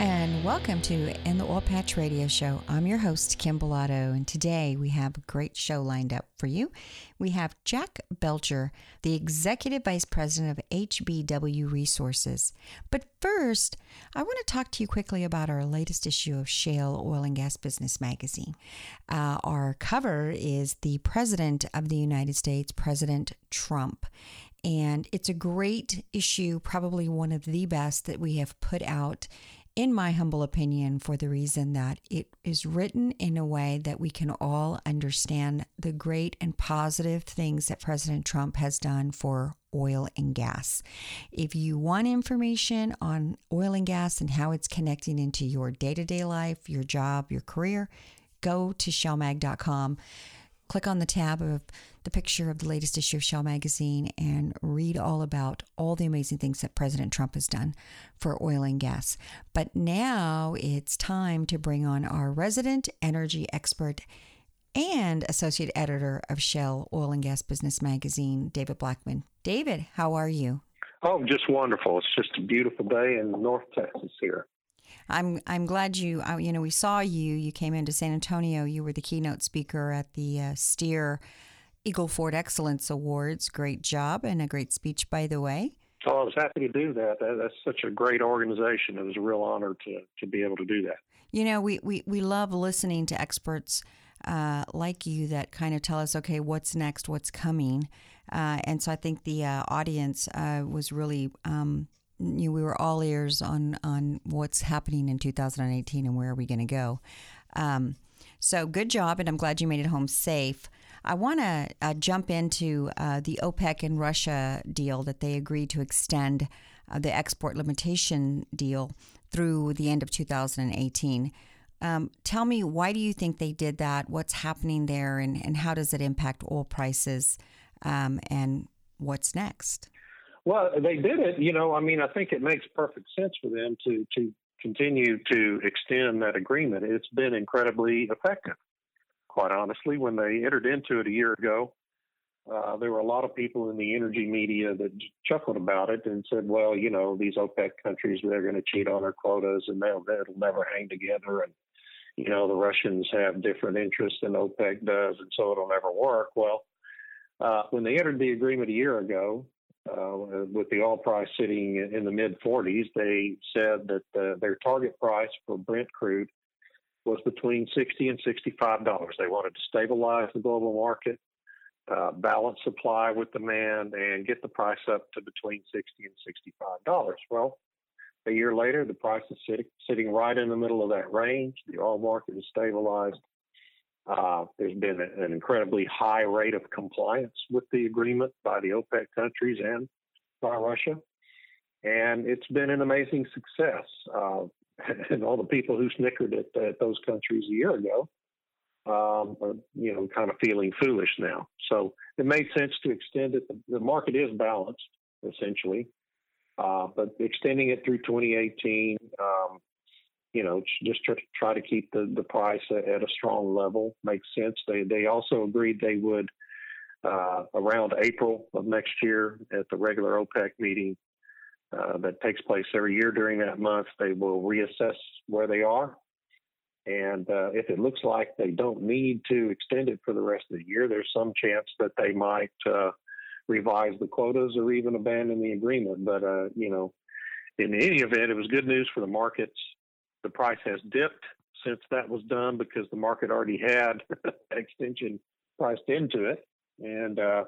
And welcome to In the Oil Patch Radio Show. I'm your host, Kim Bellotto, and today we have a great show lined up for you. We have Jack Belcher, the Executive Vice President of HBW Resources. But first, I want to talk to you quickly about our latest issue of Shale Oil and Gas Business Magazine. Uh, our cover is the President of the United States, President Trump. And it's a great issue, probably one of the best that we have put out in my humble opinion, for the reason that it is written in a way that we can all understand the great and positive things that President Trump has done for oil and gas. If you want information on oil and gas and how it's connecting into your day to day life, your job, your career, go to shalemag.com click on the tab of the picture of the latest issue of Shale Magazine and read all about all the amazing things that President Trump has done for oil and gas. But now it's time to bring on our resident energy expert and associate editor of Shale Oil and Gas Business Magazine, David Blackman. David, how are you? Oh, just wonderful. It's just a beautiful day in North Texas here. I'm I'm glad you uh, you know we saw you. You came into San Antonio. You were the keynote speaker at the uh, Steer Eagle Ford Excellence Awards. Great job and a great speech, by the way. Oh, I was happy to do that. that. That's such a great organization. It was a real honor to to be able to do that. You know, we we, we love listening to experts uh, like you that kind of tell us, okay, what's next, what's coming, uh, and so I think the uh, audience uh, was really. Um, you know, we were all ears on on what's happening in 2018 and where are we going to go. Um, so good job, and I'm glad you made it home safe. I want to uh, jump into uh, the OPEC and Russia deal that they agreed to extend uh, the export limitation deal through the end of 2018. Um, tell me, why do you think they did that? What's happening there, and, and how does it impact oil prices? Um, and what's next? Well, they did it. You know, I mean, I think it makes perfect sense for them to to continue to extend that agreement. It's been incredibly effective. Quite honestly, when they entered into it a year ago, uh, there were a lot of people in the energy media that chuckled about it and said, "Well, you know, these OPEC countries they're going to cheat on their quotas and they'll it'll never hang together." And you know, the Russians have different interests than OPEC does, and so it'll never work. Well, uh, when they entered the agreement a year ago, uh, with the oil price sitting in the mid 40s, they said that uh, their target price for Brent crude was between 60 and 65 dollars. They wanted to stabilize the global market, uh, balance supply with demand, and get the price up to between 60 and 65 dollars. Well, a year later, the price is sitting, sitting right in the middle of that range. The oil market is stabilized. Uh, there's been an incredibly high rate of compliance with the agreement by the OPEC countries and by Russia. And it's been an amazing success. Uh, and all the people who snickered at, at those countries a year ago um, are, you know, kind of feeling foolish now. So it made sense to extend it. The, the market is balanced, essentially. Uh, but extending it through 2018, um, you know, just try, try to keep the, the price at, at, a strong level makes sense. They they also agreed they would uh, around April of next year at the regular OPEC meeting uh, that takes place every year during that month. They will reassess where they are, and uh, if it looks like they don't need to extend it for the rest of the year, there's some chance that they might uh, revise the quotas or even abandon the agreement. But uh, you know, in any event, it was good news for the markets the price has dipped since that was done because the market already had extension priced into it, and uh,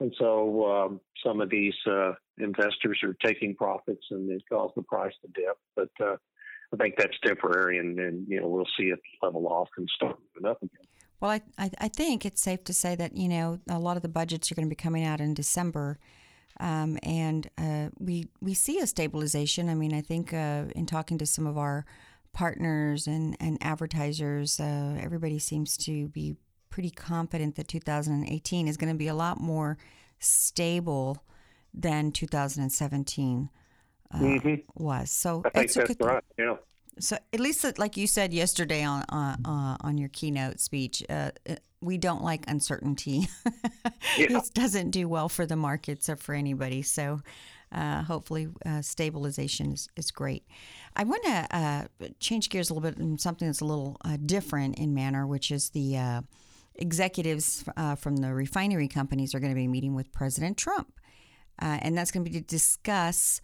and so um, some of these uh, investors are taking profits, and it caused the price to dip. But uh, I think that's temporary, and, and you know we'll see it level off and start moving up again. Well, I, I, I think it's safe to say that you know a lot of the budgets are going to be coming out in December. Um, and uh, we we see a stabilization. I mean, I think uh, in talking to some of our partners and, and advertisers, uh, everybody seems to be pretty confident that 2018 is going to be a lot more stable than 2017 uh, mm-hmm. was. So I think that's, that's right. Yeah. So at least, like you said yesterday on uh, uh, on your keynote speech, uh, we don't like uncertainty. yeah. It doesn't do well for the markets or for anybody. So uh, hopefully, uh, stabilization is, is great. I want to uh, change gears a little bit and something that's a little different in manner, which is the executives from the refinery companies are going to be meeting with President Trump, and that's going to be to discuss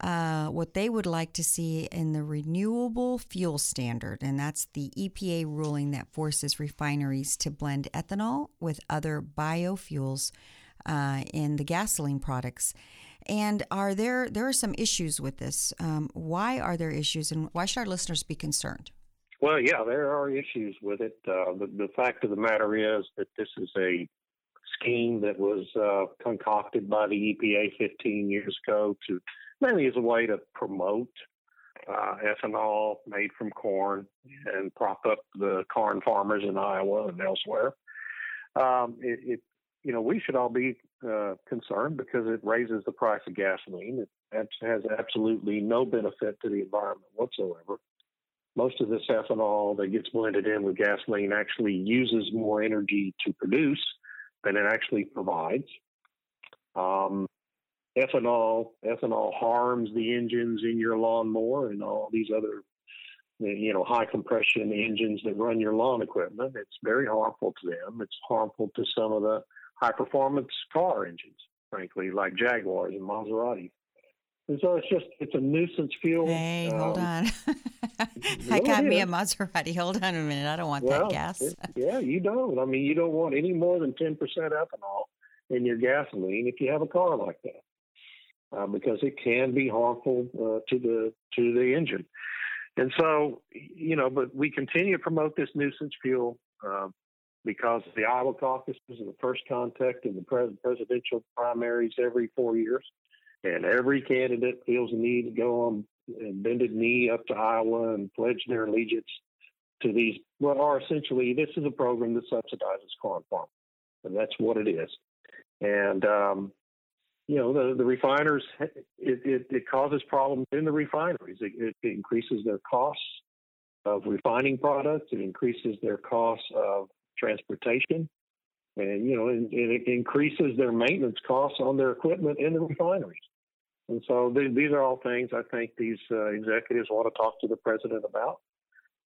uh, what they would like to see in the renewable fuel standard, and that's the EPA ruling that forces refineries to blend ethanol with other biofuels uh, in the gasoline products. And are there there are some issues with this? Um, why are there issues, and why should our listeners be concerned? Well, yeah, there are issues with it. Uh, the, the fact of the matter is that this is a scheme that was uh, concocted by the EPA 15 years ago to mainly as a way to promote uh, ethanol made from corn and prop up the corn farmers in Iowa and elsewhere. Um, it, it, you know, we should all be uh, concerned because it raises the price of gasoline. It has absolutely no benefit to the environment whatsoever. Most of this ethanol that gets blended in with gasoline actually uses more energy to produce than it actually provides. Um, ethanol ethanol harms the engines in your lawnmower and all these other you know high compression engines that run your lawn equipment. It's very harmful to them. It's harmful to some of the high performance car engines frankly like jaguars and maseratis and so it's just it's a nuisance fuel. Hey um, hold on. I got me a maserati. Hold on a minute. I don't want well, that gas. it, yeah you don't. I mean you don't want any more than 10% ethanol in your gasoline if you have a car like that uh, because it can be harmful uh, to the to the engine. And so, you know, but we continue to promote this nuisance fuel uh, because the Iowa caucus is the first contact in the pres- presidential primaries every four years, and every candidate feels the need to go on and bended knee up to Iowa and pledge their allegiance to these what are essentially this is a program that subsidizes corn farmers, and that's what it is. And um, you know, the, the refiners, it, it, it, causes problems in the refineries. It, it, increases their costs of refining products. It increases their costs of transportation. And, you know, and, and it increases their maintenance costs on their equipment in the refineries. And so th- these are all things I think these uh, executives want to talk to the president about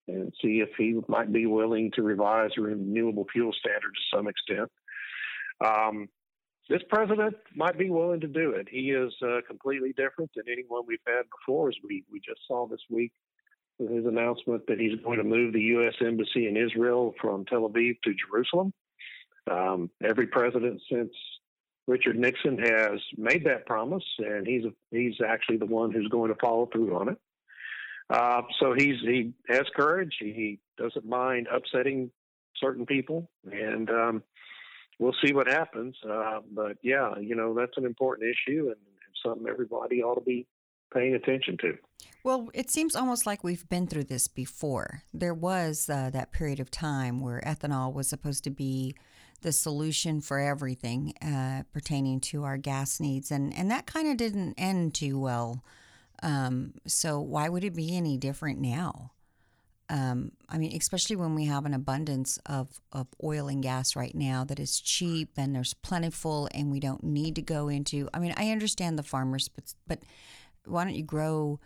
and see if he might be willing to revise renewable fuel standards to some extent. Um, this president might be willing to do it. He is uh, completely different than anyone we've had before, as we, we just saw this week with his announcement that he's going to move the U.S. Embassy in Israel from Tel Aviv to Jerusalem. Um, every president since Richard Nixon has made that promise, and he's a, he's actually the one who's going to follow through on it. Uh, so he's he has courage. He doesn't mind upsetting certain people, and um, we'll see what happens. Uh, but yeah, you know that's an important issue and something everybody ought to be paying attention to. Well, it seems almost like we've been through this before. There was uh, that period of time where ethanol was supposed to be the solution for everything uh, pertaining to our gas needs, and and that kind of didn't end too well. Um, so why would it be any different now? Um, I mean, especially when we have an abundance of, of oil and gas right now that is cheap and there's plentiful, and we don't need to go into. I mean, I understand the farmers, but but why don't you grow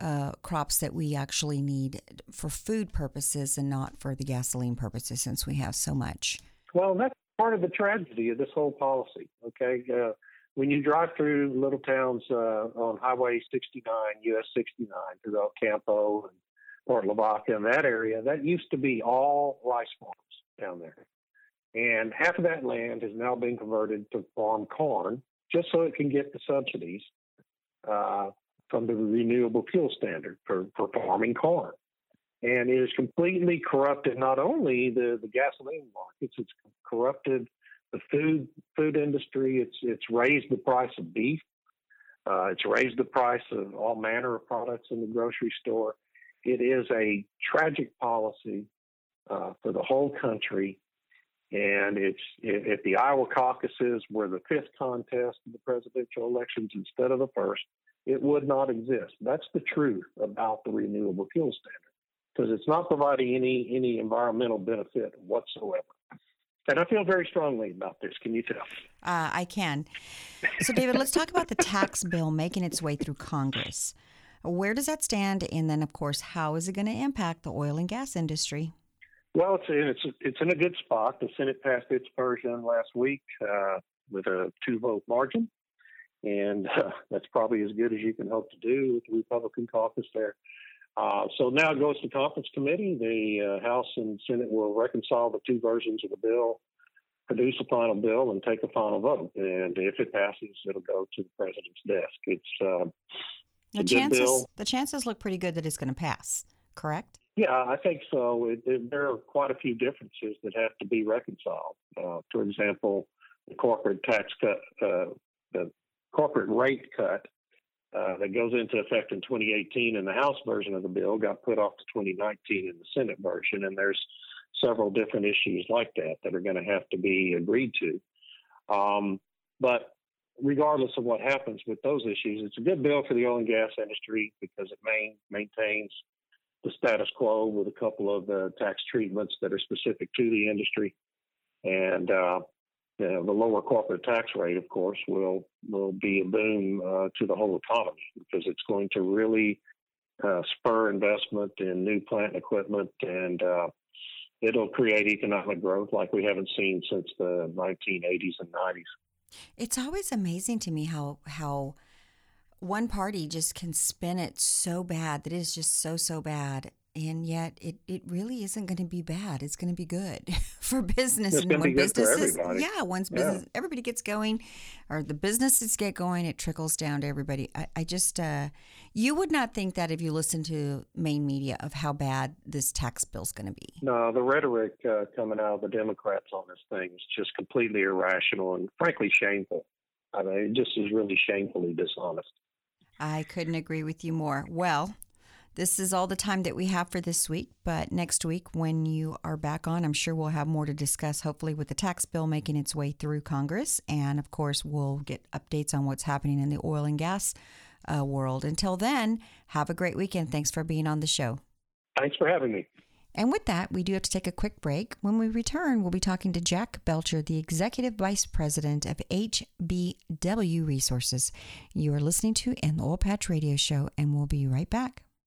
uh, crops that we actually need for food purposes and not for the gasoline purposes, since we have so much? Well, that's part of the tragedy of this whole policy. Okay, uh, when you drive through little towns uh, on Highway 69, US 69, through El Campo and Port Lavaca in that area, that used to be all rice farms down there. And half of that land has now been converted to farm corn just so it can get the subsidies uh, from the renewable fuel standard for, for farming corn. And it has completely corrupted not only the, the gasoline markets, it's corrupted the food food industry. It's it's raised the price of beef. Uh, it's raised the price of all manner of products in the grocery store It is a tragic policy uh, for the whole country. And it's if the Iowa caucuses were the fifth contest in the presidential elections instead of the first, it would not exist. That's the truth about the renewable fuel standard because it's not providing any any environmental benefit whatsoever. And I feel very strongly about this. Can you tell? Uh, I can. So, David, let's talk about the tax bill making its way through Congress. Where does that stand? And then, of course, how is it going to impact the oil and gas industry? Well, it's in, it's it's in a good spot. The Senate passed its version last week uh, with a two vote margin, and uh, that's probably as good as you can hope to do with the Republican caucus there. Uh, so now it goes to conference committee. The uh, House and Senate will reconcile the two versions of the bill, produce a final bill, and take a final vote. And if it passes, it'll go to the president's desk. It's uh, the chances the chances look pretty good that it's going to pass. Correct? Yeah, I think so. It, it, there are quite a few differences that have to be reconciled. Uh, for example, the corporate tax cut, uh, the corporate rate cut uh, that goes into effect in 2018 in the House version of the bill got put off to 2019 in the Senate version, and there's several different issues like that that are going to have to be agreed to. Um, but regardless of what happens with those issues, it's a good bill for the oil and gas industry because it main, maintains the status quo with a couple of the tax treatments that are specific to the industry. And uh, the, the lower corporate tax rate, of course, will will be a boom uh, to the whole economy because it's going to really uh, spur investment in new plant equipment and uh, it'll create economic growth like we haven't seen since the 1980s and 90s. It's always amazing to me how how one party just can spin it so bad that it is just so so bad and yet it, it really isn't going to be bad it's going to be good for business it's and when businesses yeah once business yeah. everybody gets going or the businesses get going it trickles down to everybody. I, I just uh, you would not think that if you listen to main media of how bad this tax bill is going to be. No the rhetoric uh, coming out of the democrats on this thing is just completely irrational and frankly shameful. I mean it just is really shamefully dishonest. I couldn't agree with you more. Well, this is all the time that we have for this week, but next week, when you are back on, I'm sure we'll have more to discuss, hopefully, with the tax bill making its way through Congress. And of course, we'll get updates on what's happening in the oil and gas uh, world. Until then, have a great weekend. Thanks for being on the show. Thanks for having me. And with that, we do have to take a quick break. When we return, we'll be talking to Jack Belcher, the Executive Vice President of HBW Resources. You are listening to the Oil Patch Radio Show, and we'll be right back.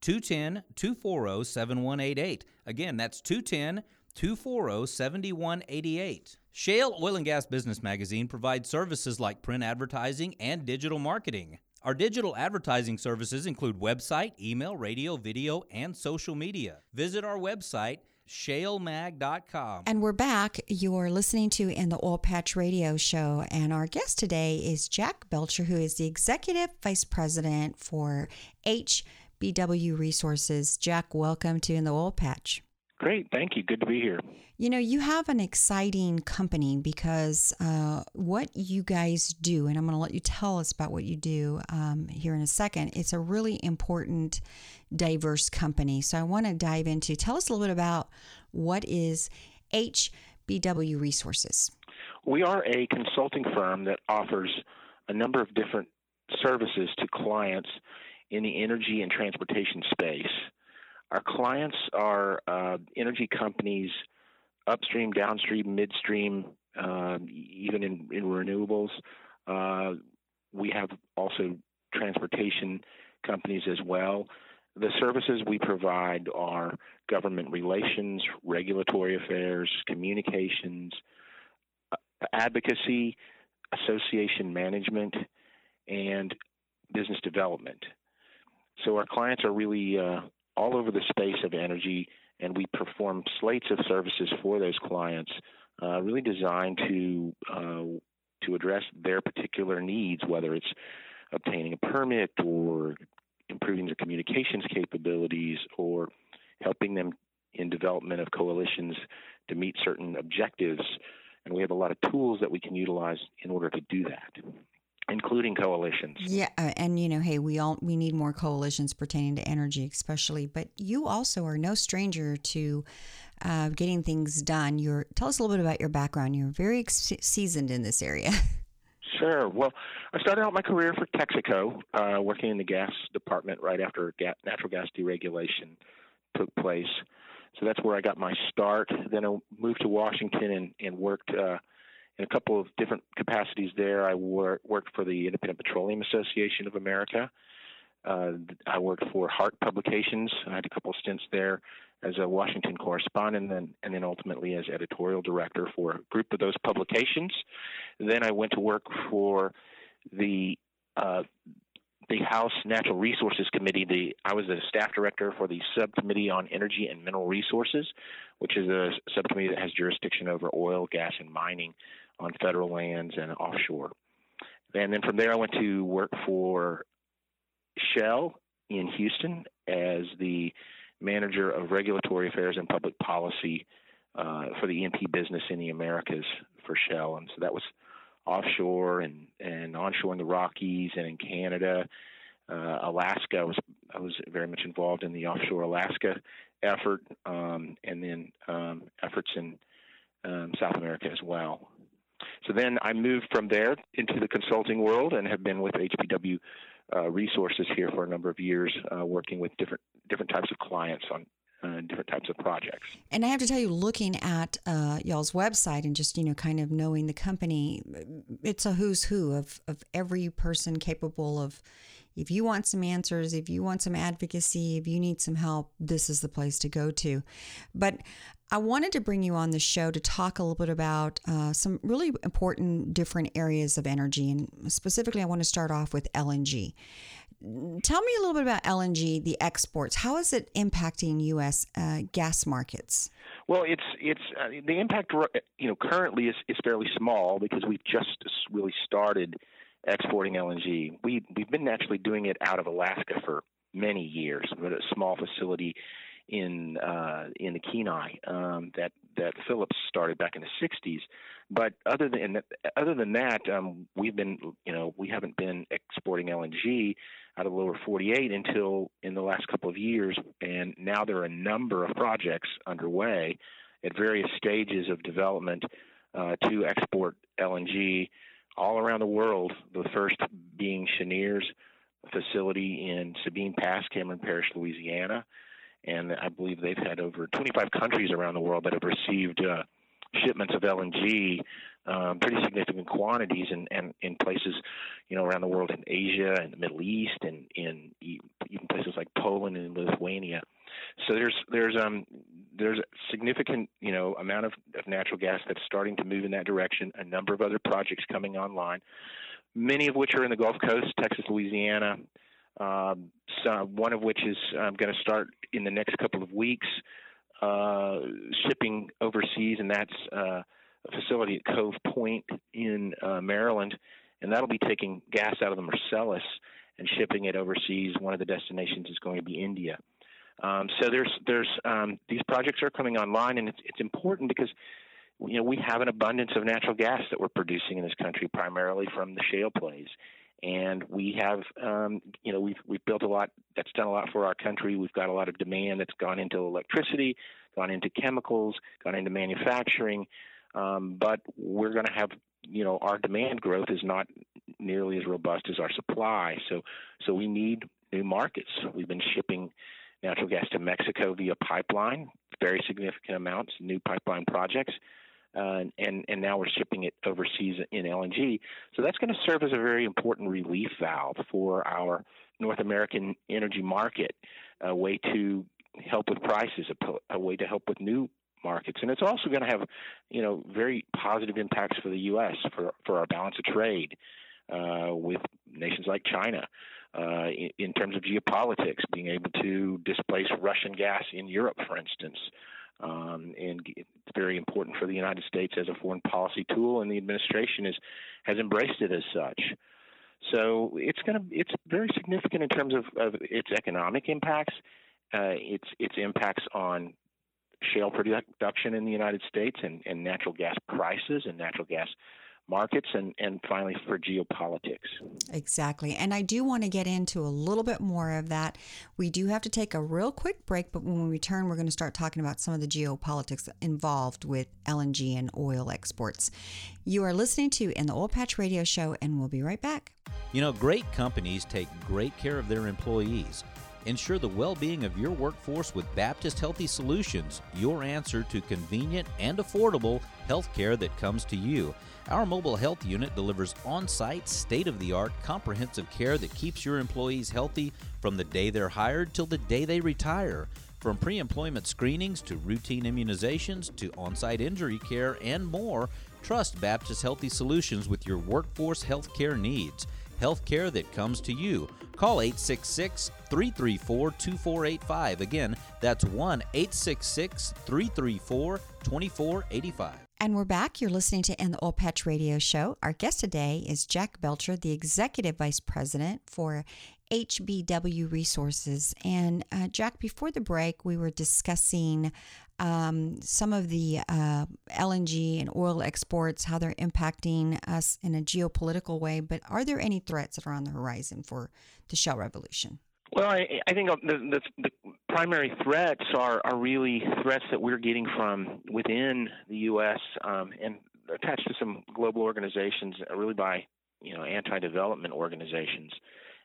210 240 7188. Again, that's 210 240 7188. Shale Oil and Gas Business Magazine provides services like print advertising and digital marketing. Our digital advertising services include website, email, radio, video, and social media. Visit our website, shalemag.com. And we're back. You're listening to In the Oil Patch Radio Show. And our guest today is Jack Belcher, who is the Executive Vice President for HBW Resources. Jack, welcome to In the Oil Patch. Great. Thank you. Good to be here. You know, you have an exciting company because uh, what you guys do, and I'm going to let you tell us about what you do um, here in a second, it's a really important, diverse company. So I want to dive into, tell us a little bit about what is HBW Resources. We are a consulting firm that offers a number of different services to clients in the energy and transportation space. Our clients are uh, energy companies upstream, downstream, midstream, uh, even in, in renewables. Uh, we have also transportation companies as well. The services we provide are government relations, regulatory affairs, communications, uh, advocacy, association management, and business development. So our clients are really uh, all over the space of energy and we perform slates of services for those clients, uh, really designed to uh, to address their particular needs, whether it's obtaining a permit or improving their communications capabilities or helping them in development of coalitions to meet certain objectives. And we have a lot of tools that we can utilize in order to do that including coalitions. Yeah, uh, and you know, hey, we all we need more coalitions pertaining to energy, especially. But you also are no stranger to uh, getting things done. You're tell us a little bit about your background. You're very ex- seasoned in this area. Sure. Well, I started out my career for Texaco, uh, working in the gas department right after ga- natural gas deregulation took place. So that's where I got my start. Then I moved to Washington and, and worked uh, in a couple of different capacities there. I wor- worked for the Independent Petroleum Association of America. Uh, I worked for Hart Publications. I had a couple of stints there as a Washington correspondent, and then, and then ultimately as editorial director for a group of those publications. Then I went to work for the uh, the House Natural Resources Committee. The I was the staff director for the Subcommittee on Energy and Mineral Resources, which is a subcommittee that has jurisdiction over oil, gas, and mining on federal lands and offshore. And then from there, I went to work for Shell in Houston as the manager of regulatory affairs and public policy uh, for the E&P business in the Americas for Shell. And so that was offshore and, and onshore in the Rockies and in Canada. Uh, Alaska, I was I was very much involved in the offshore Alaska effort, um, and then um, efforts in um, South America as well. So then I moved from there into the consulting world and have been with HBW uh, Resources here for a number of years, uh, working with different different types of clients on uh, different types of projects. And I have to tell you, looking at uh, y'all's website and just you know, kind of knowing the company, it's a who's who of of every person capable of. If you want some answers, if you want some advocacy, if you need some help, this is the place to go to. But I wanted to bring you on the show to talk a little bit about uh, some really important different areas of energy. And specifically, I want to start off with LNG. Tell me a little bit about LNG, the exports. How is it impacting U.S. Uh, gas markets? Well, it's it's uh, the impact. You know, currently is is fairly small because we've just really started exporting LNG. We we've been actually doing it out of Alaska for many years, but a small facility in uh, in the Kenai um, that that Phillips started back in the '60s. But other than other than that, um, we've been you know we haven't been exporting LNG out of the lower 48 until in the last couple of years, and now there are a number of projects underway at various stages of development uh, to export LNG all around the world. The first being Cheniere's facility in Sabine Pass, Cameron Parish, Louisiana and I believe they've had over 25 countries around the world that have received uh, shipments of LNG, um, pretty significant quantities, and in, in, in places, you know, around the world in Asia and the Middle East, and in even places like Poland and Lithuania. So there's there's um there's a significant you know amount of, of natural gas that's starting to move in that direction. A number of other projects coming online, many of which are in the Gulf Coast, Texas, Louisiana, um, one of which is um, going to start in the next couple of weeks, uh, shipping overseas, and that's uh, a facility at Cove Point in uh, Maryland, and that'll be taking gas out of the Marcellus and shipping it overseas. One of the destinations is going to be India. Um, so there's there's um, these projects are coming online, and it's it's important because you know we have an abundance of natural gas that we're producing in this country, primarily from the shale plays and we have um, you know we've we've built a lot that's done a lot for our country. We've got a lot of demand that's gone into electricity, gone into chemicals, gone into manufacturing, um, but we're going to have you know our demand growth is not nearly as robust as our supply. So so we need new markets. We've been shipping natural gas to Mexico via pipeline, very significant amounts, new pipeline projects uh, and and now we're shipping it overseas in LNG. So that's going to serve as a very important relief valve for our North American energy market, a way to help with prices, a, a way to help with new markets, and it's also going to have, you know, very positive impacts for the U.S. for for our balance of trade uh, with nations like China. uh, in, in, terms of geopolitics, being able to displace Russian gas in Europe, for instance. Um, and it's very important for the United States as a foreign policy tool, and the administration is, has embraced it as such. So it's going to it's very significant in terms of, of its economic impacts, uh, its its impacts on shale production in the United States and, and natural gas prices and natural gas markets and, and finally for geopolitics. Exactly. And I do want to get into a little bit more of that. We do have to take a real quick break, but when we return, we're going to start talking about some of the geopolitics involved with LNG and oil exports. You are listening to In the Oil Patch Radio Show, and we'll be right back. You know, great companies take great care of their employees. Ensure the well being of your workforce with Baptist Healthy Solutions, your answer to convenient and affordable health care that comes to you. Our mobile health unit delivers on site, state of the art, comprehensive care that keeps your employees healthy from the day they're hired till the day they retire. From pre employment screenings to routine immunizations to on site injury care and more, trust Baptist Healthy Solutions with your workforce health care needs health care that comes to you. Call 866 334 2485. Again, that's 1 866 334 2485. And we're back. You're listening to In the Oil Patch Radio Show. Our guest today is Jack Belcher, the Executive Vice President for HBW Resources. And uh, Jack, before the break, we were discussing um, some of the uh, LNG and oil exports, how they're impacting us in a geopolitical way. But are there any threats that are on the horizon for the Shale revolution? Well, I, I think the, the, the, primary threats are, are really threats that we're getting from within the U.S. Um, and attached to some global organizations, uh, really by you know anti-development organizations,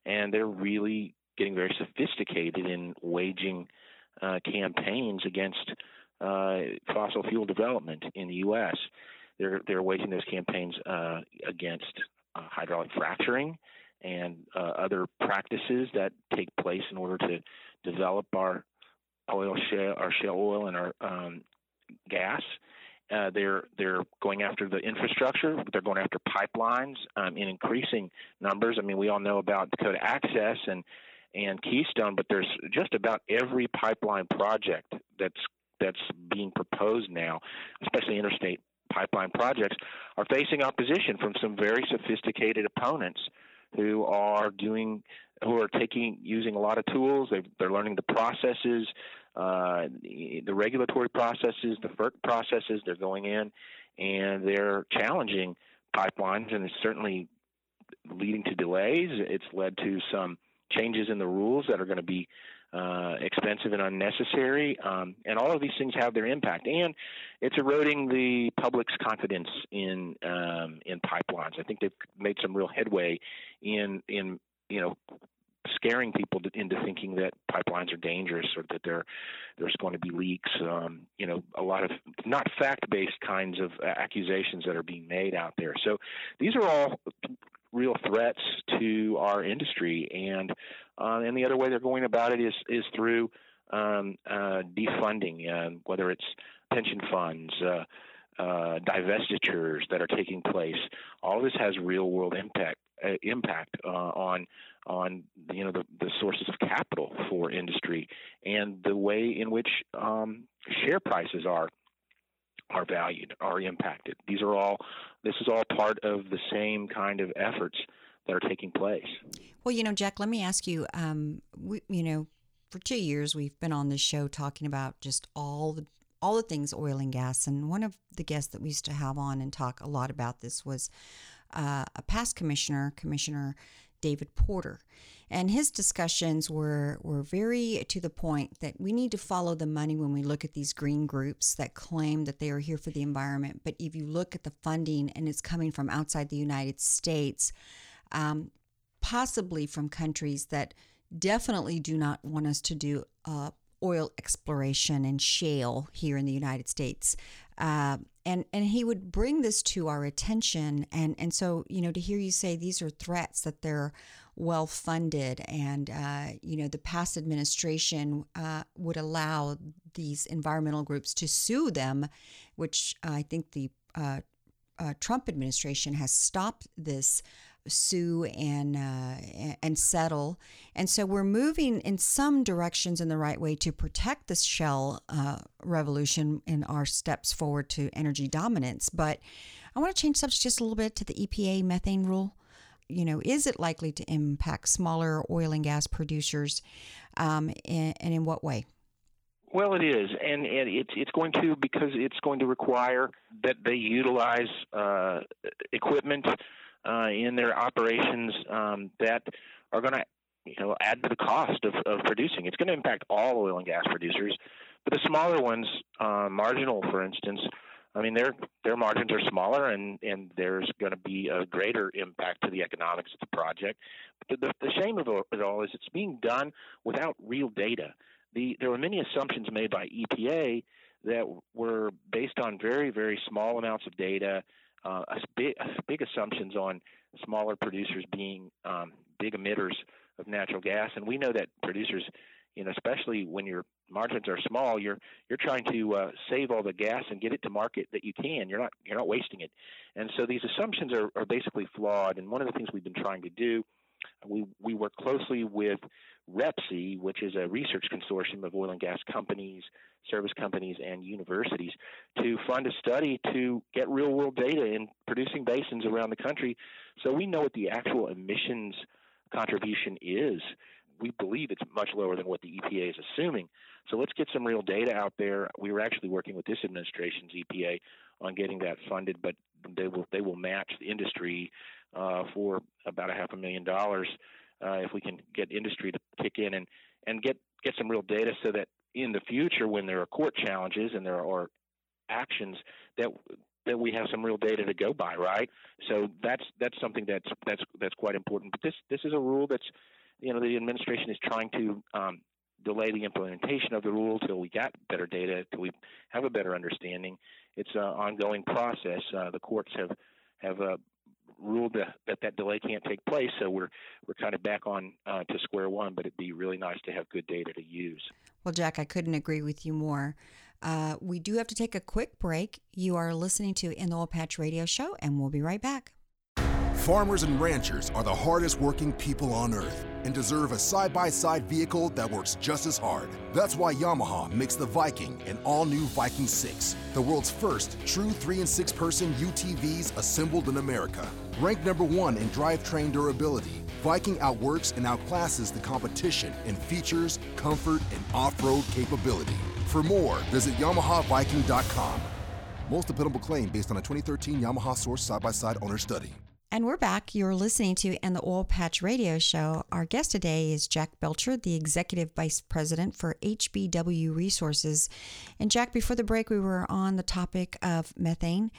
and they're really getting very sophisticated in waging uh, campaigns against uh, fossil fuel development in the U.S. They're they're waging those campaigns uh, against uh, hydraulic fracturing and uh, other practices that take place in order to develop our oil shale, our shale oil, and our um, gas. Uh, they're they're going after the infrastructure. They're going after pipelines um, in increasing numbers. I mean, we all know about Dakota Access and and Keystone, but there's just about every pipeline project that's that's being proposed now, especially interstate pipeline projects, are facing opposition from some very sophisticated opponents who are doing who are taking using a lot of tools. they they're learning the processes, uh, the, the regulatory processes, the FERC processes. They're going in and they're challenging pipelines, and it's certainly leading to delays. It's led to some changes in the rules that are going to be uh, expensive and unnecessary. Um, and all of these things have their impact, and it's eroding the public's confidence in um, in pipelines. I think they've made some real headway in in you know scaring people into thinking that pipelines are dangerous or that there there's going to be leaks. Um, you know, a lot of not fact-based kinds of accusations that are being made out there. So these are all real threats to our industry. And uh, and the other way they're going about it is is through um, uh, defunding, uh, whether it's pension funds. Uh, uh, divestitures that are taking place. All this has real world impact uh, impact on on you know the, the sources of capital for industry and the way in which um, share prices are are valued, are impacted. These are all this is all part of the same kind of efforts that are taking place. Well, you know, Jack, let me ask you. Um, we, you know, for two years we've been on this show talking about just all the all the things oil and gas, and one of the guests that we used to have on and talk a lot about this was uh, a past commissioner, Commissioner David Porter. And his discussions were, were very to the point that we need to follow the money when we look at these green groups that claim that they are here for the environment. But if you look at the funding and it's coming from outside the United States, um, possibly from countries that definitely do not want us to do uh, oil exploration and shale here in the United States. Uh, and and he would bring this to our attention and and so you know to hear you say these are threats that they're well funded and uh, you know the past administration uh, would allow these environmental groups to sue them which i think the uh, uh, Trump administration has stopped this sue and uh, and settle. And so we're moving in some directions in the right way to protect the shale uh, revolution in our steps forward to energy dominance. But I want to change subject just a little bit to the EPA methane rule. You know, is it likely to impact smaller oil and gas producers, um, and, and in what way? Well, it is, and, and it's it's going to because it's going to require that they utilize uh, equipment uh, in their operations um, that are going to you know add to the cost of, of producing. It's going to impact all oil and gas producers, but the smaller ones, uh, marginal, for instance. I mean, their their margins are smaller, and, and there's going to be a greater impact to the economics of the project. But the, the shame of it all is it's being done without real data the there were many assumptions made by EPA that were based on very very small amounts of data, uh, big, big assumptions on smaller producers being um, big emitters of natural gas, and we know that producers, you know, especially when your margins are small, you're you're trying to uh, save all the gas and get it to market that you can. You're not you're not wasting it, and so these assumptions are, are basically flawed. And one of the things we've been trying to do, we we work closely with RPSEA, which is a research consortium of oil and gas companies, service companies, and universities, to fund a study to get real world data in producing basins around the country so we know what the actual emissions contribution is. We believe it's much lower than what the EPA is assuming. So let's get some real data out there. We were actually working with this administration's EPA on getting that funded, but they will they will match the industry uh, for about a half a million dollars uh, if we can get industry to kick in and and get get some real data so that in the future when there are court challenges and there are actions that that we have some real data to go by right? So that's that's something that's that's that's quite important. But this this is a rule that's you know the administration is trying to um, delay the implementation of the rule till we got better data till we have a better understanding. It's an ongoing process. Uh, the courts have have uh, ruled that, that that delay can't take place. So we're we're kind of back on uh, to square one. But it'd be really nice to have good data to use. Well, Jack, I couldn't agree with you more. Uh, we do have to take a quick break. You are listening to In the Oil Patch Radio Show, and we'll be right back. Farmers and ranchers are the hardest working people on earth and deserve a side by side vehicle that works just as hard. That's why Yamaha makes the Viking an all new Viking 6, the world's first true 3 and 6 person UTVs assembled in America. Ranked number one in drivetrain durability, Viking outworks and outclasses the competition in features, comfort, and off road capability. For more, visit YamahaViking.com. Most dependable claim based on a 2013 Yamaha Source side by side owner study. And we're back. You're listening to In the Oil Patch Radio Show. Our guest today is Jack Belcher, the Executive Vice President for HBW Resources. And Jack, before the break, we were on the topic of methane.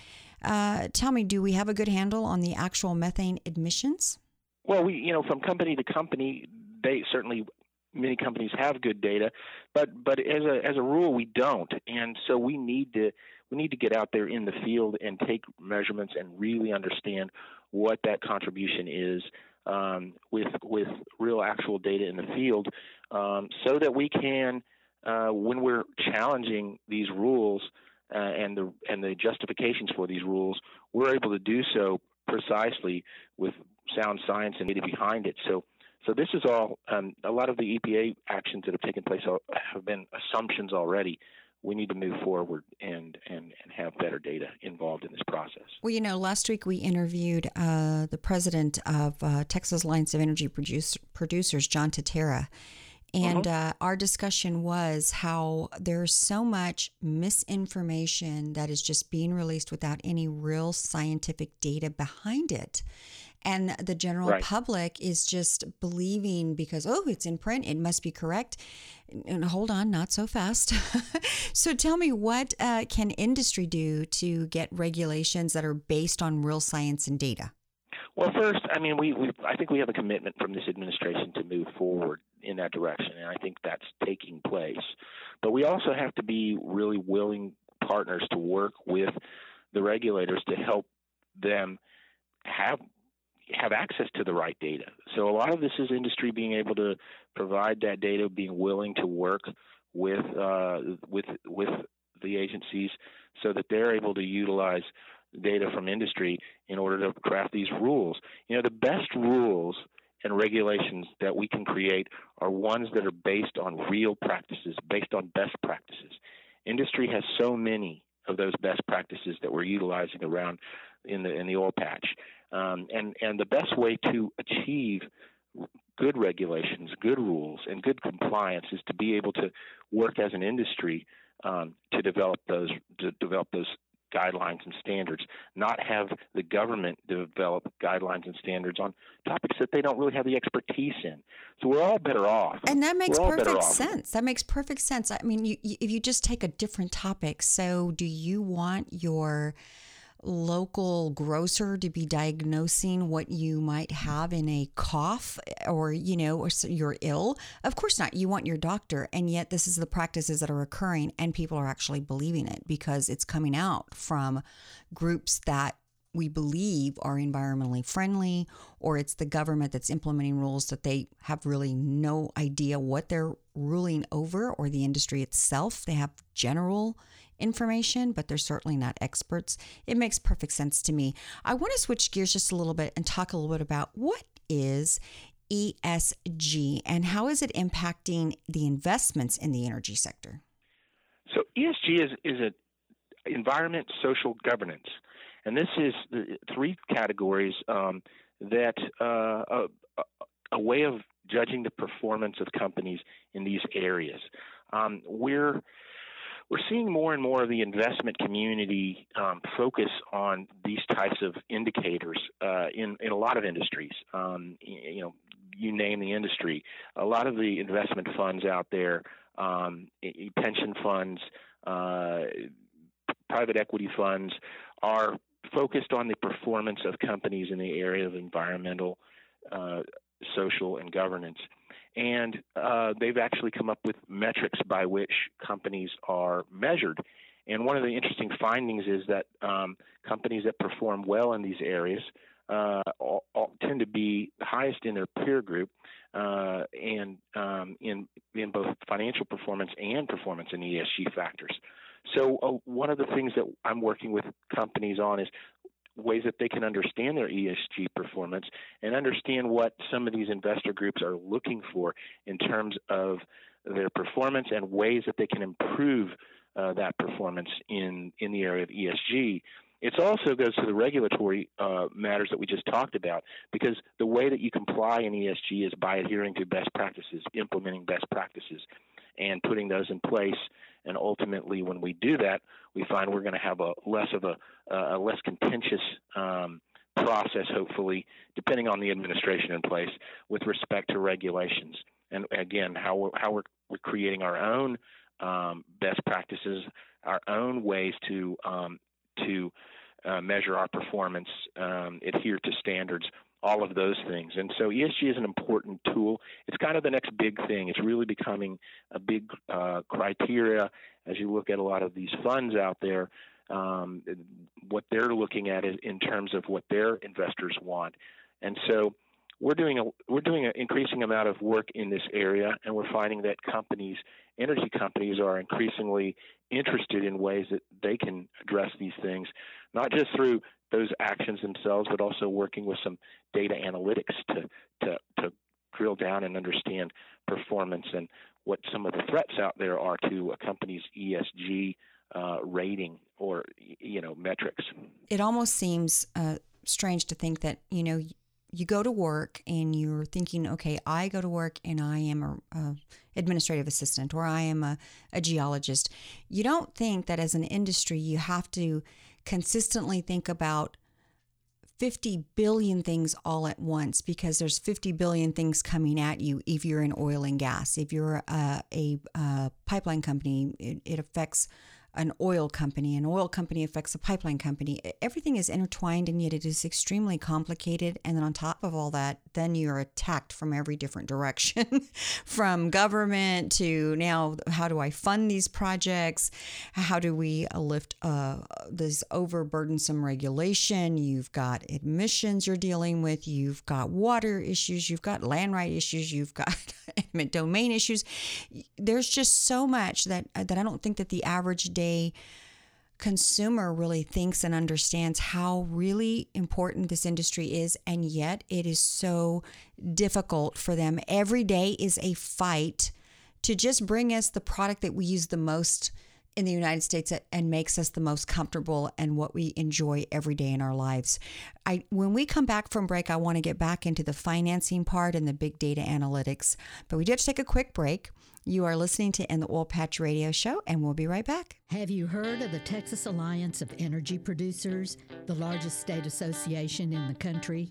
Uh, tell me, do we have a good handle on the actual methane emissions? Well, we, you know, from company to company, they certainly many companies have good data, but but as a as a rule, we don't, and so we need to we need to get out there in the field and take measurements and really understand what that contribution is um, with with real actual data in the field, um, so that we can, uh, when we're challenging these rules uh, and the and the justifications for these rules, we're able to do so precisely with sound science and data behind it. So. So this is all. Um, a lot of the EPA actions that have taken place have been assumptions already we need to move forward and, and, and have better data involved in this process. Well, you know, last week we interviewed uh, the president of uh, Texas Alliance of Energy Produce, Producers, John Tintera. And uh-huh. uh, our discussion was how there's so much misinformation that is just being released without any real scientific data behind it and the general right. public is just believing because oh it's in print. It must be correct. And hold on not so fast. So tell me what uh, can industry do to get regulations that are based on real science and data? Well first i mean we, we i think we have a commitment from this administration to move forward in that direction and i think that's taking place. But we also have to be really willing partners to work with the regulators to help them have have access to the right data. So a lot of this is industry being able to provide that data, being willing to work with uh, with with the agencies so that they're able to utilize data from industry in order to craft these rules. You know, the best rules and regulations that we can create are ones that are based on real practices, based on best practices. Industry has so many of those best practices that we're utilizing around in the in the oil patch, um, and and the best way to achieve good regulations, good rules, and good compliance is to be able to work as an industry um, to develop those to develop those guidelines and standards, not have the government develop guidelines and standards on topics that they don't really have the expertise in. So we're all better off. And that makes perfect sense. That makes perfect sense. I mean, you, if you just take a different topic, so do you want your local grocer to be diagnosing what you might have in a cough or you know or you're ill of course not you want your doctor and yet this is the practices that are occurring and people are actually believing it because it's coming out from groups that we believe are environmentally friendly, or it's the government that's implementing rules that they have really no idea what they're ruling over, or the industry itself. They have general information, but they're certainly not experts. It makes perfect sense to me. I want to switch gears just a little bit and talk a little bit about what is ESG and how is it impacting the investments in the energy sector? So ESG is is a environment, social governance, and this is the three categories um, that uh, a, a, way of judging the performance of companies in these areas. Um, we're we're seeing more and more of the investment community um, focus on these types of indicators uh, in in a lot of industries. Um, you know, you name the industry. A lot of the investment funds out there, um, pension funds, uh, private equity funds, are focused on the performance of companies in the area of environmental, uh, social, and governance and uh, they've actually come up with metrics by which companies are measured. And one of the interesting findings is that um, companies that perform well in these areas uh, all, all tend to be the highest in their peer group, uh, and um, in in both financial performance and performance in ESG factors. So uh, one of the things that I'm working with companies on is ways that they can understand their ESG performance and understand what some of these investor groups are looking for in terms of their performance and ways that they can improve uh, that performance in, in the area of ESG. It also goes to the regulatory uh, matters that we just talked about, because the way that you comply in ESG is by adhering to best practices, implementing best practices, and putting those in place and ultimately, when we do that, we find we're going to have a less of a, a less contentious um, process, hopefully, depending on the administration in place, with respect to regulations. And again, how we're, how we're, we're creating our own um, best practices, our own ways to um, to uh, measure our performance, um, adhere to standards, all of those things. And so ESG is an important tool. It's kind of the next big thing. It's really becoming a big uh, criteria as you look at a lot of these funds out there. Um, what they're looking at is in terms of what their investors want. And so we're doing a we're doing an increasing amount of work in this area, and we're finding that companies, energy companies, are increasingly interested in ways that they can address these things, not just through those actions themselves, but also working with some data analytics to to to drill down and understand performance and what some of the threats out there are to a company's ESG uh, rating or you know metrics. It almost seems uh, strange to think that you know you go to work and you're thinking, okay, I go to work and I am a, a administrative assistant or I am a, a geologist. You don't think that as an industry you have to consistently think about 50 billion things all at once because there's 50 billion things coming at you if you're in oil and gas. If you're uh, a, a, a pipeline company, it, it affects an oil company. An oil company affects a pipeline company. Everything is intertwined and yet it is extremely complicated. And then on top of all that, then you're attacked from every different direction from government to now, how do I fund these projects? How do we lift uh, this overburdensome regulation? You've got emissions you're dealing with, you've got water issues, you've got land right issues, you've got domain issues. There's just so much that, that I don't think that the average day consumer really thinks and understands how really important this industry is, and yet it is so difficult for them. Every day is a fight to just bring us the product that we use the most in the United States and makes us the most comfortable and what we enjoy every day in our lives. I when we come back from break, I want to get back into the financing part and the big data analytics. But we did take a quick break. You are listening to In the Oil Patch Radio Show, and we'll be right back. Have you heard of the Texas Alliance of Energy Producers, the largest state association in the country?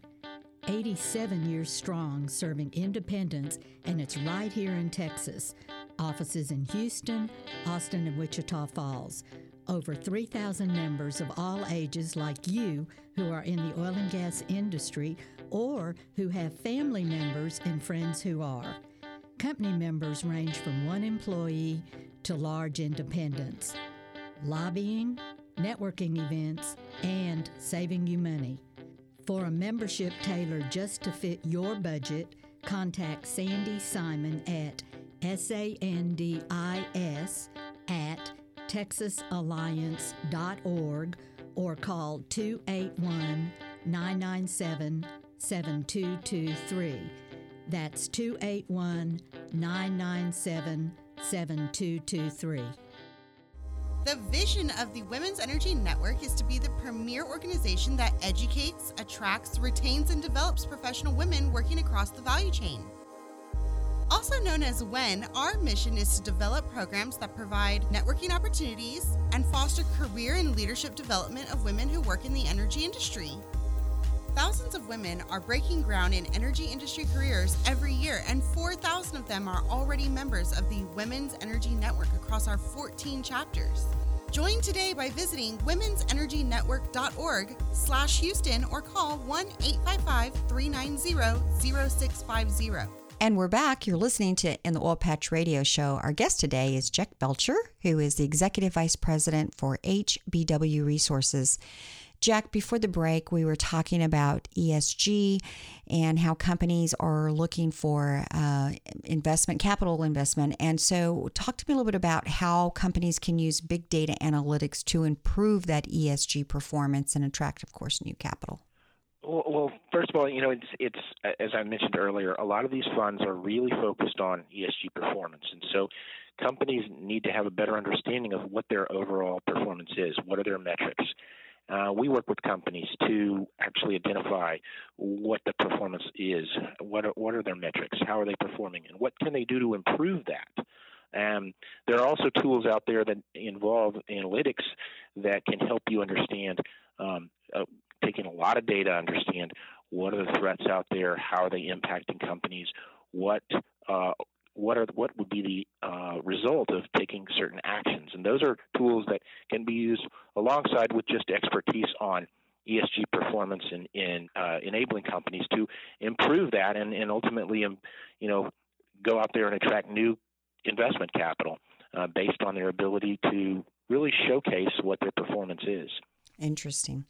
87 years strong, serving independence, and it's right here in Texas. Offices in Houston, Austin, and Wichita Falls. Over 3,000 members of all ages, like you, who are in the oil and gas industry or who have family members and friends who are. Company members range from one employee to large independents. Lobbying, networking events, and saving you money. For a membership tailored just to fit your budget, contact Sandy Simon at S-A-N-D-I-S at texasalliance.org or call 281 997 7223. That's 281 997 7223. The vision of the Women's Energy Network is to be the premier organization that educates, attracts, retains, and develops professional women working across the value chain. Also known as WEN, our mission is to develop programs that provide networking opportunities and foster career and leadership development of women who work in the energy industry. Thousands of women are breaking ground in energy industry careers every year, and 4,000 of them are already members of the Women's Energy Network across our 14 chapters. Join today by visiting womensenergynetwork.org slash Houston or call 1-855-390-0650. And we're back. You're listening to In the Oil Patch Radio Show. Our guest today is Jack Belcher, who is the Executive Vice President for HBW Resources. Jack, before the break, we were talking about ESG and how companies are looking for uh, investment, capital investment. And so, talk to me a little bit about how companies can use big data analytics to improve that ESG performance and attract, of course, new capital. Well, first of all, you know, it's it's as I mentioned earlier, a lot of these funds are really focused on ESG performance, and so companies need to have a better understanding of what their overall performance is. What are their metrics? Uh, we work with companies to actually identify what the performance is, what are, what are their metrics, how are they performing, and what can they do to improve that. Um, there are also tools out there that involve analytics that can help you understand, um, uh, taking a lot of data, understand what are the threats out there, how are they impacting companies, what uh, what are what would be the uh, result of taking certain actions, and those are tools that can be used alongside with just expertise on ESG performance and in, uh, enabling companies to improve that and, and ultimately, um, you know, go out there and attract new investment capital uh, based on their ability to really showcase what their performance is. Interesting.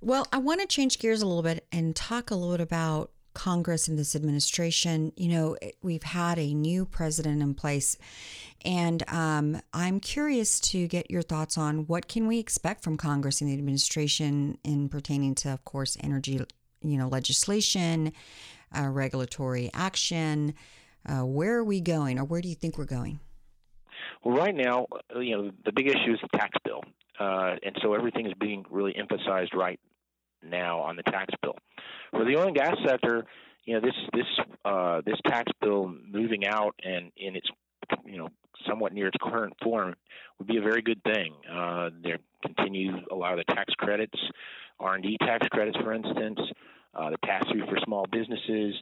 Well, I want to change gears a little bit and talk a little bit about Congress and this administration. You know, we've had a new president in place, and um, I'm curious to get your thoughts on what can we expect from Congress and the administration in pertaining to, of course, energy, you know, legislation, uh, regulatory action. Uh, where are we going, or where do you think we're going? Well, right now, uh, you know, the big issue is the tax bill, uh, and so everything is being really emphasized right now on the tax bill. For the oil and gas sector, you know this this uh, this tax bill moving out and in its you know somewhat near its current form would be a very good thing. Uh, there continue a lot of the tax credits, R&D tax credits, for instance, uh, the pass through for small businesses.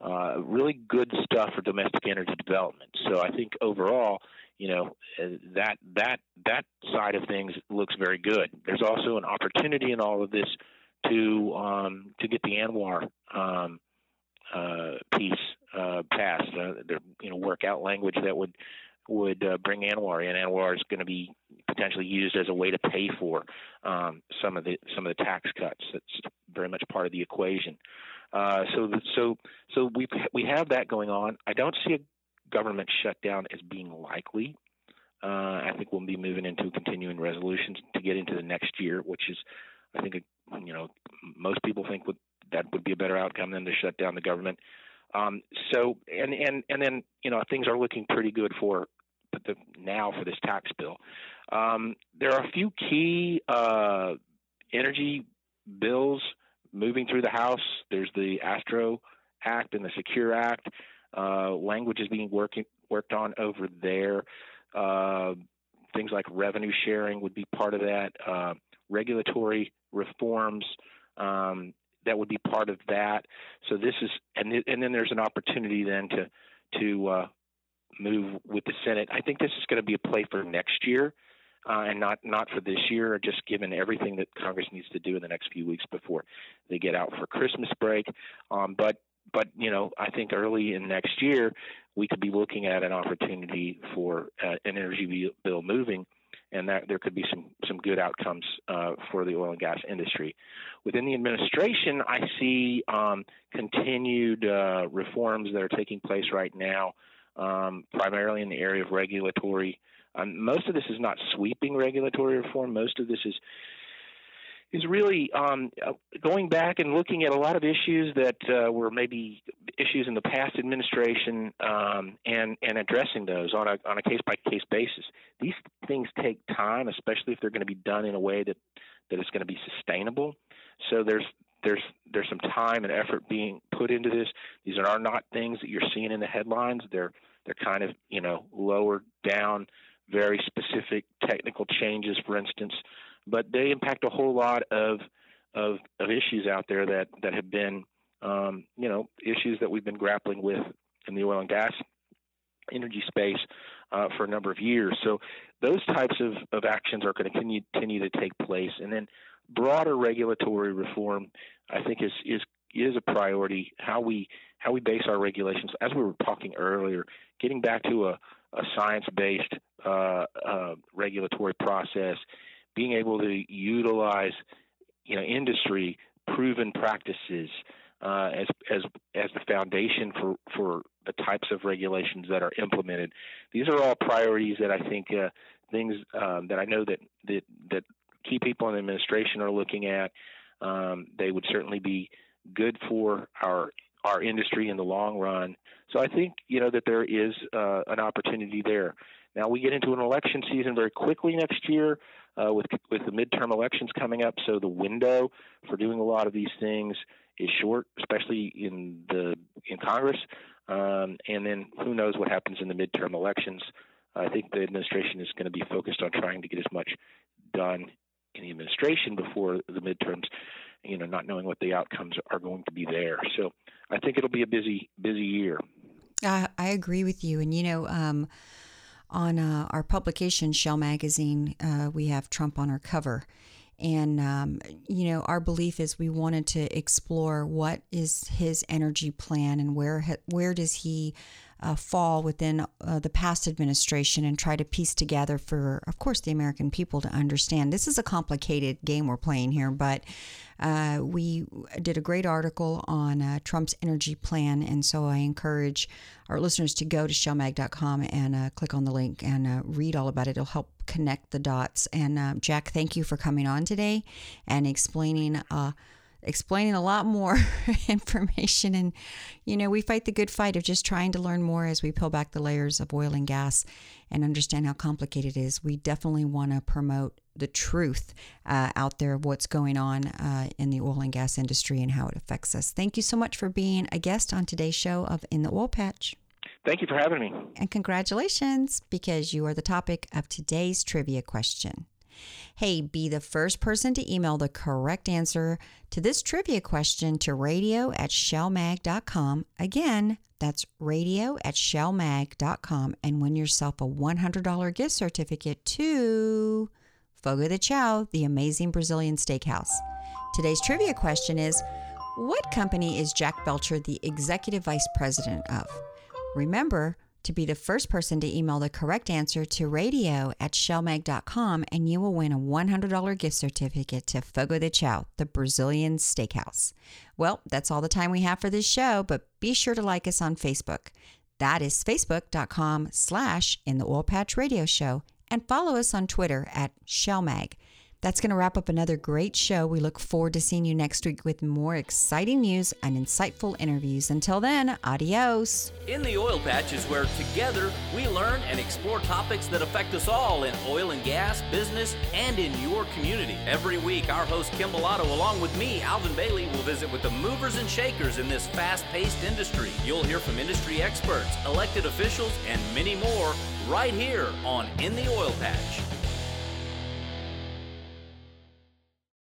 Uh, really good stuff for domestic energy development. So I think overall, you know, uh, that that that side of things looks very good. There's also an opportunity in all of this to um, to get the ANWR um, uh, piece uh, passed. Uh, you know, work out language that would would uh, bring ANWR in. ANWR is going to be potentially used as a way to pay for um, some of the some of the tax cuts. That's very much part of the equation. Uh, so so so we we have that going on. I don't see a government shutdown as being likely. Uh, I think we'll be moving into continuing resolutions to get into the next year, which is, I think, you know, most people think would, that would be a better outcome than to shut down the government. Um, so, and and and then you know things are looking pretty good for the, now for this tax bill. Um, there are a few key uh, energy bills moving through the House. There's the Astro Act and the Secure Act. Uh, language is being working worked on over there. Uh, things like revenue sharing would be part of that. Uh, regulatory reforms um, that would be part of that. So this is, and and then there's an opportunity then to to uh, move with the Senate. I think this is going to be a play for next year. Uh, and not not for this year, just given everything that Congress needs to do in the next few weeks before they get out for Christmas break. Um, but but you know, I think early in next year we could be looking at an opportunity for uh, an energy bill moving, and that there could be some some good outcomes uh, for the oil and gas industry. Within the administration, I see um, continued uh, reforms that are taking place right now, um, primarily in the area of regulatory. Um, most of this is not sweeping regulatory reform. Most of this is is really um, uh, going back and looking at a lot of issues that uh, were maybe issues in the past administration um, and and addressing those on a on a case by case basis. These things take time, especially if they're going to be done in a way that that is going to be sustainable. So there's there's there's some time and effort being put into this. These are not things that you're seeing in the headlines. They're they're kind of you know lower down, very specific technical changes, for instance but they impact a whole lot of of, of issues out there that that have been um, you know issues that we've been grappling with in the oil and gas energy space uh, for a number of years. So those types of, of actions are going to continue, to take place, and then broader regulatory reform, I think, is is is a priority. How we how we base our regulations, as we were talking earlier, getting back to a, a science based uh, uh, regulatory process being able to utilize you know industry proven practices uh, as as as the foundation for for the types of regulations that are implemented. These are all priorities that I think uh, things um, that I know that that that key people in the administration are looking at. Um, they would certainly be good for our our industry in the long run. So I think you know that there is uh, an opportunity there. Now we get into an election season very quickly next year uh, with with the midterm elections coming up. So the window for doing a lot of these things is short, especially in the in Congress. Um, and then who knows what happens in the midterm elections? I think the administration is going to be focused on trying to get as much done in the administration before the midterms. You know, not knowing what the outcomes are going to be there. So I think it'll be a busy busy year. I, I agree with you, and you know. Um, on uh, our publication, Shale Magazine, uh, we have Trump on our cover. And, um, you know, our belief is we wanted to explore what is his energy plan and where, where does he uh, fall within uh, the past administration and try to piece together for, of course, the American people to understand. This is a complicated game we're playing here, but uh, we did a great article on uh, Trump's energy plan, and so I encourage our listeners to go to shalemag.com and uh, click on the link and uh, read all about it. It'll help connect the dots. And Jack, thank you for coming on today and explaining explaining a lot more information. And, you know, we fight the good fight of just trying to learn more as we peel back the layers of oil and gas and understand how complicated it is. We definitely want to promote the truth uh, out there of what's going on uh, in the oil and gas industry and how it affects us. Thank you so much for being a guest on today's show of In the Oil Patch. Thank you for having me. And congratulations, because you are the topic of today's trivia question. Hey, be the first person to email the correct answer to this trivia question to radio at shalemag.com. Again, that's radio at shalemag.com and win yourself a $100 gift certificate to Fogo de Chao, the amazing Brazilian steakhouse. Today's trivia question is What company is Jack Belcher the executive vice president of? Remember, to be the first person to email the correct answer to radio at shalemag.com and you will win a $100 gift certificate to Fogo de Chao, the Brazilian steakhouse. Well, that's all the time we have for this show, but be sure to like us on Facebook. That is facebook.com slash in the oil patch radio show and follow us on Twitter at Shalemag. That's going to wrap up another great show. We look forward to seeing you next week with more exciting news and insightful interviews. Until then, adios. In the Oil Patch is where together we learn and explore topics that affect us all in oil and gas, business, and in your community. Every week, our host Kim Bolado, along with me, Alvin Bailey, will visit with the movers and shakers in this fast paced industry. You'll hear from industry experts, elected officials, and many more right here on In the Oil Patch.